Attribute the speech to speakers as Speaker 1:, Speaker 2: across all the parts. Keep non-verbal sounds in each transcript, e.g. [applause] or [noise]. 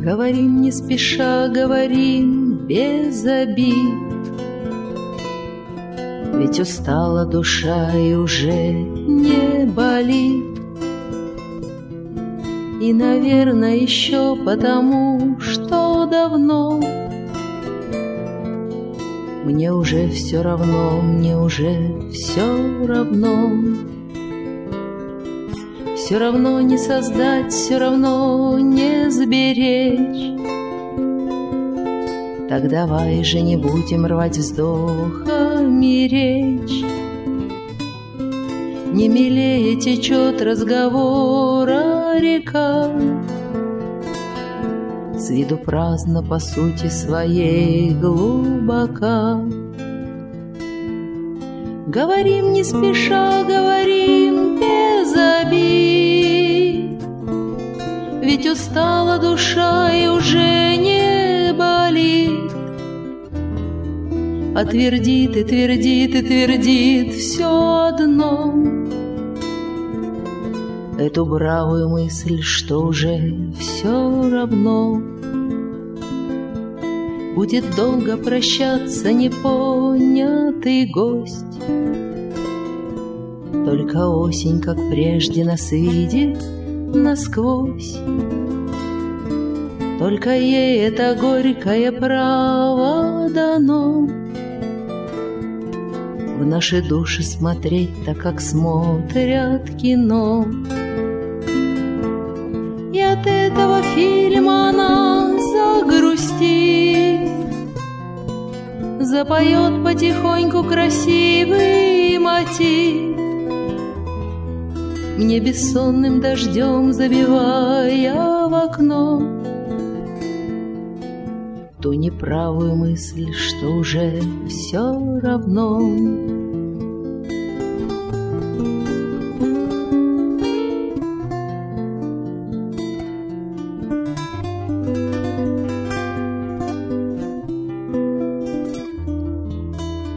Speaker 1: Говорим не спеша, говорим без обид. Ведь устала душа и уже не болит. И, наверное, еще потому, что давно Мне уже все равно, мне уже все равно Все равно не создать, все равно не сберечь. Так давай же не будем рвать вздохами речь. Не милее течет разговора река С виду праздно по сути своей глубока. Говорим не спеша, говорим обид Ведь устала душа и уже не болит. А твердит и твердит и твердит все одно. Эту бравую мысль, что уже все равно. Будет долго прощаться непонятый гость Только осень, как прежде, нас видит насквозь. Только ей это горькое право дано. В наши души смотреть так, как смотрят кино. И от этого фильма она загрустит Запоет потихоньку красивый мотив Мне бессонным дождем забивая в окно. Ту неправую мысль, что уже все равно.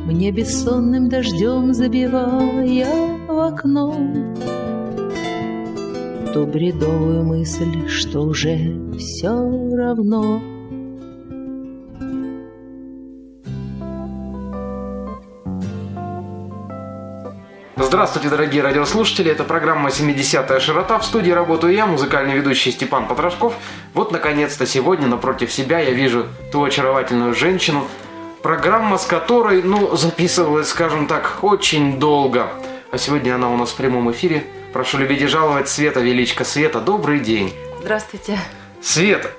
Speaker 1: Мне бессонным дождем забивая в окно Ту бредовую мысль, что уже все равно
Speaker 2: Здравствуйте, дорогие радиослушатели. Это программа «70-я широта». В студии работаю я, музыкальный ведущий Степан Потрошков. Вот, наконец-то, сегодня напротив себя я вижу ту очаровательную женщину, программа с которой, ну, записывалась, скажем так, очень долго. А сегодня она у нас в прямом эфире. Прошу любить и жаловать Света Величко. Света, добрый день.
Speaker 3: Здравствуйте.
Speaker 2: Света,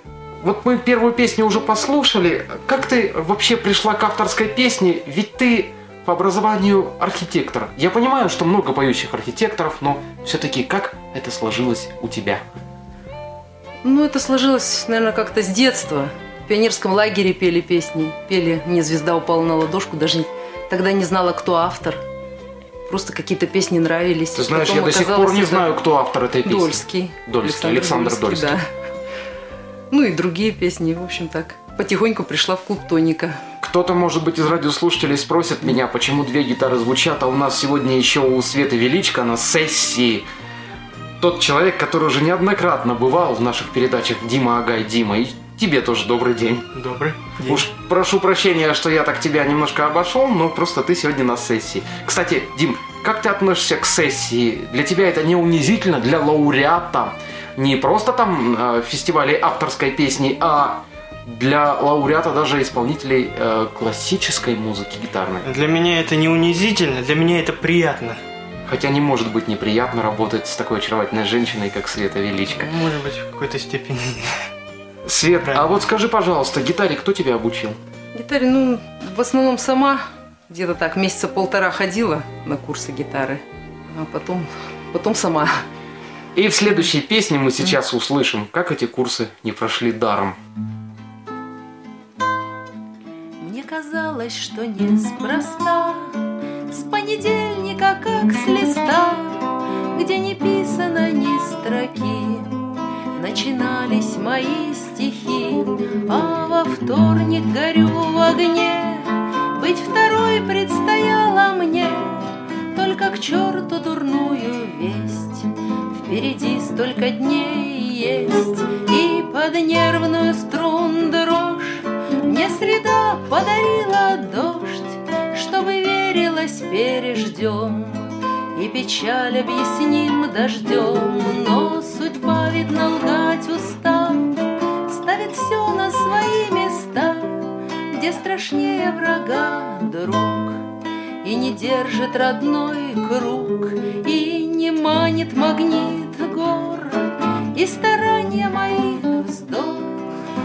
Speaker 2: вот мы первую песню уже послушали. Как ты вообще пришла к авторской песне? Ведь ты по образованию архитектор. Я понимаю, что много поющих архитекторов, но все-таки как это сложилось у тебя?
Speaker 3: Ну, это сложилось, наверное, как-то с детства. В пионерском лагере пели песни. Пели «Мне звезда упала на ладошку». Даже тогда не знала, кто автор. Просто какие-то песни нравились.
Speaker 2: Ты знаешь, я до сих пор не знаю, кто автор этой песни.
Speaker 3: Дольский.
Speaker 2: Дольский, Александр Дольский.
Speaker 3: да. Ну и другие песни, в общем так. Потихоньку пришла в клуб Тоника.
Speaker 2: Кто-то, может быть, из радиослушателей спросит меня, почему две гитары звучат, а у нас сегодня еще у Светы Величко на сессии тот человек, который уже неоднократно бывал в наших передачах Дима Агай Дима. И тебе тоже добрый день.
Speaker 4: Добрый день.
Speaker 2: Уж прошу прощения, что я так тебя немножко обошел, но просто ты сегодня на сессии. Кстати, Дим, как ты относишься к сессии? Для тебя это не унизительно, для лауреата? Не просто там э, фестивалей авторской песни, а для лауреата даже исполнителей э, классической музыки гитарной.
Speaker 4: Для меня это не унизительно, для меня это приятно.
Speaker 2: Хотя не может быть неприятно работать с такой очаровательной женщиной, как Света Величко.
Speaker 4: Может быть, в какой-то степени.
Speaker 2: Свет, а
Speaker 4: Правильно.
Speaker 2: вот скажи, пожалуйста, гитаре кто тебя обучил?
Speaker 3: Гитаре, ну, в основном сама. Где-то так месяца полтора ходила на курсы гитары. А потом, потом сама.
Speaker 2: И в следующей песне мы сейчас услышим, как эти курсы не прошли даром.
Speaker 1: Мне казалось, что неспроста С понедельника, как с Начинались мои стихи А во вторник горю в огне Быть второй предстояло мне Только к черту дурную весть Впереди столько дней есть И под нервную струн дрожь. Мне среда подарила дождь, чтобы верилось переждем. И печаль объясним дождем, но судьба, видно, лгать устав, Ставит все на свои места, где страшнее врага друг. И не держит родной круг, и не манит магнит гор, и старания моих вздох.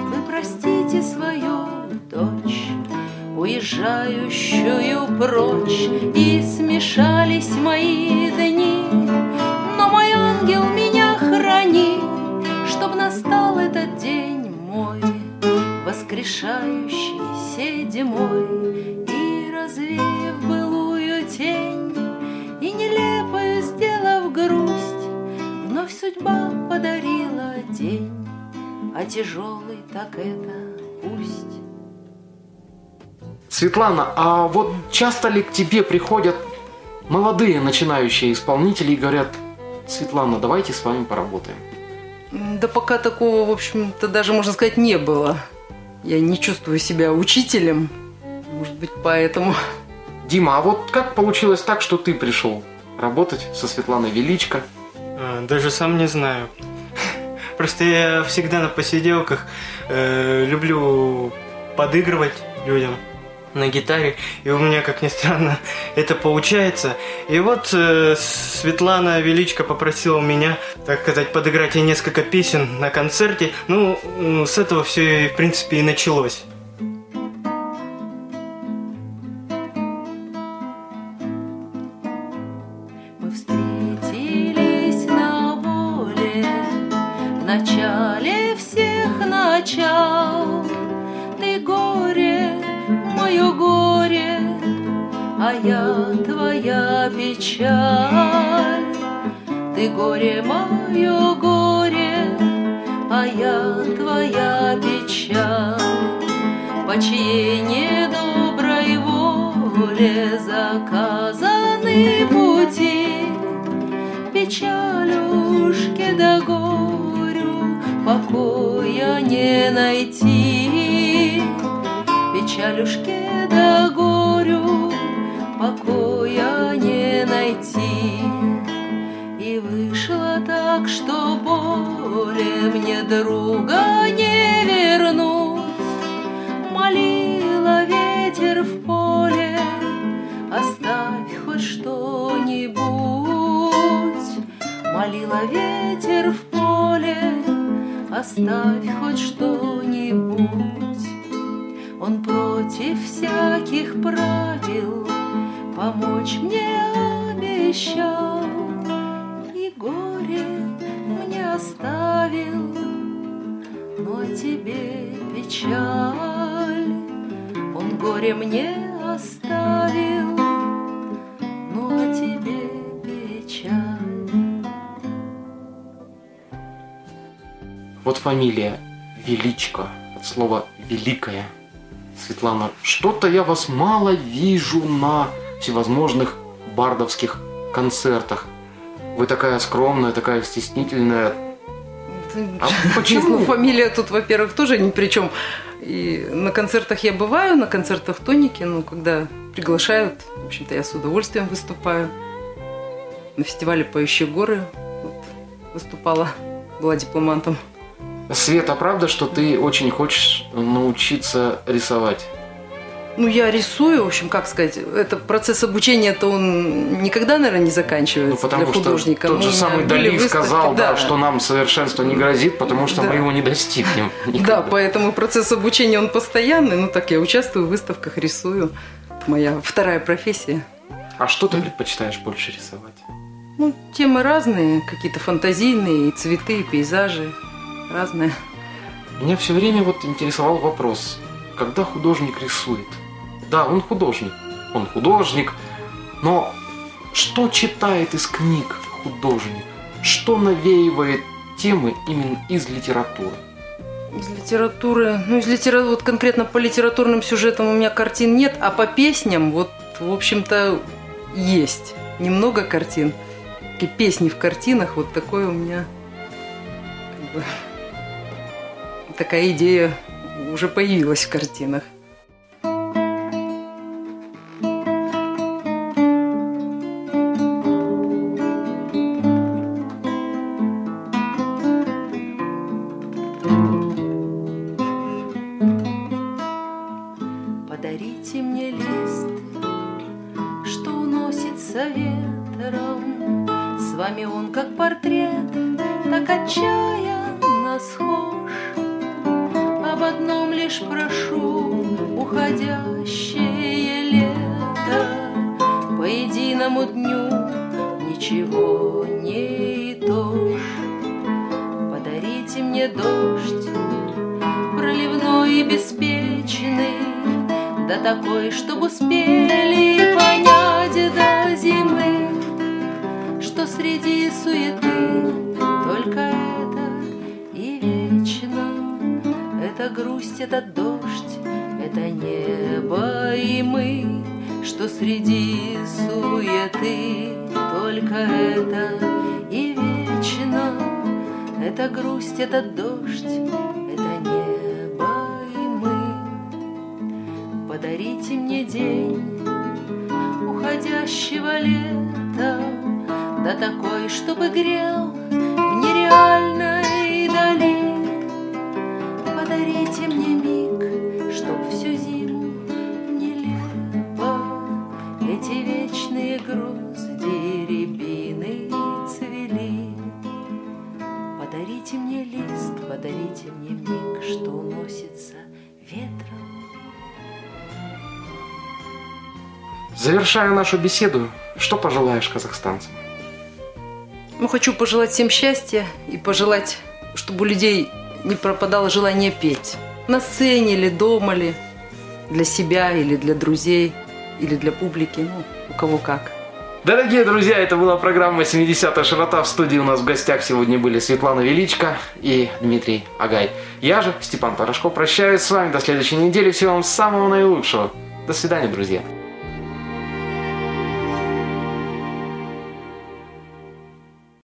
Speaker 1: Вы простите свою дочь, уезжающую прочь, и смешались мои дни. Воскрешающий седьмой, и развеяв былую тень, и нелепую сделав грусть, вновь судьба подарила день, а тяжелый так это пусть.
Speaker 2: Светлана, а вот часто ли к тебе приходят молодые начинающие исполнители и говорят, Светлана, давайте с вами поработаем?
Speaker 3: Да пока такого, в общем-то, даже, можно сказать, не было. Я не чувствую себя учителем. Может быть, поэтому...
Speaker 2: Дима, а вот как получилось так, что ты пришел работать со Светланой Величко?
Speaker 4: А, Даже сам не знаю. [laughs] Просто я всегда на посиделках э, люблю подыгрывать людям на гитаре, и у меня, как ни странно, [laughs] это получается. И вот э, Светлана Величко попросила меня, так сказать, подыграть ей несколько песен на концерте. Ну, с этого все, в принципе, и началось.
Speaker 1: Встретились на воле В начале всех начал А я твоя печаль. Ты горе, мое горе А я твоя печаль. По чьей недоброй воле заказаны пути Печалюшке да горю покоя не найти. Печалюшке да горю покоя не найти И вышло так, что более мне друга не вернуть Молила ветер в поле, оставь хоть что-нибудь. Молила ветер в поле, оставь хоть что-нибудь. Он против всяких правил помочь мне обещал, И горе мне оставил, но тебе печаль. Он горе мне оставил, но тебе печаль.
Speaker 2: Вот фамилия Величко, от слова «великая». Светлана, что-то я вас мало вижу на всевозможных бардовских концертах. Вы такая скромная, такая стеснительная. А почему?
Speaker 3: Ну, [laughs] фамилия тут, во-первых, тоже ни при чем. И на концертах я бываю, на концертах тоники, ну, когда приглашают, в общем-то, я с удовольствием выступаю. На фестивале «Поющие горы» вот, выступала, была дипломантом.
Speaker 2: Света, правда, что ты очень хочешь научиться рисовать?
Speaker 3: Ну, я рисую, в общем, как сказать, это процесс обучения-то он никогда, наверное, не заканчивается
Speaker 2: Ну, потому
Speaker 3: для
Speaker 2: что
Speaker 3: художника.
Speaker 2: тот
Speaker 3: У
Speaker 2: же самый Дали
Speaker 3: выставки,
Speaker 2: сказал, да, что нам совершенство не грозит, потому что
Speaker 3: Да.
Speaker 2: мы его не достигнем. [laughs]
Speaker 3: Да,
Speaker 2: никогда.
Speaker 3: поэтому процесс обучения, он постоянный. Ну, так, я участвую в выставках, рисую. Это моя вторая профессия.
Speaker 2: А что ты предпочитаешь больше рисовать?
Speaker 3: Ну, темы разные, какие-то фантазийные, и цветы, и пейзажи. Разные.
Speaker 2: Меня все время вот интересовал вопрос, когда художник рисует? Да, он художник, он художник, но что читает из книг художник? Что навеивает темы именно из литературы?
Speaker 3: Из литературы, ну, из литературы, вот конкретно по литературным сюжетам у меня картин нет, а по песням, вот, в общем-то, есть. Немного картин. Такие песни в картинах, вот такое у меня как бы, такая идея уже появилась в картинах.
Speaker 1: Отчаянно схож. Об одном лишь прошу, уходящее лето, По единому дню ничего не итожь. Подарите мне дождь, проливной и беспечный, Да такой, чтобы успели это дождь, это небо и мы, Что среди суеты только это и вечно. Это грусть, это дождь, это небо и мы. Подарите мне день уходящего лета, Да такой, чтобы грел
Speaker 2: Завершая нашу беседу, что пожелаешь казахстанцам?
Speaker 3: Ну, хочу пожелать всем счастья и пожелать, чтобы у людей не пропадало желание петь. На сцене или дома ли, для себя или для друзей, или для публики, ну, у кого как.
Speaker 2: Дорогие друзья, это была программа «70-я широта». В студии у нас в гостях сегодня были Светлана Величко и Дмитрий Агай. Я же, Степан Порошков, прощаюсь с вами до следующей недели. Всего вам самого наилучшего. До свидания, друзья.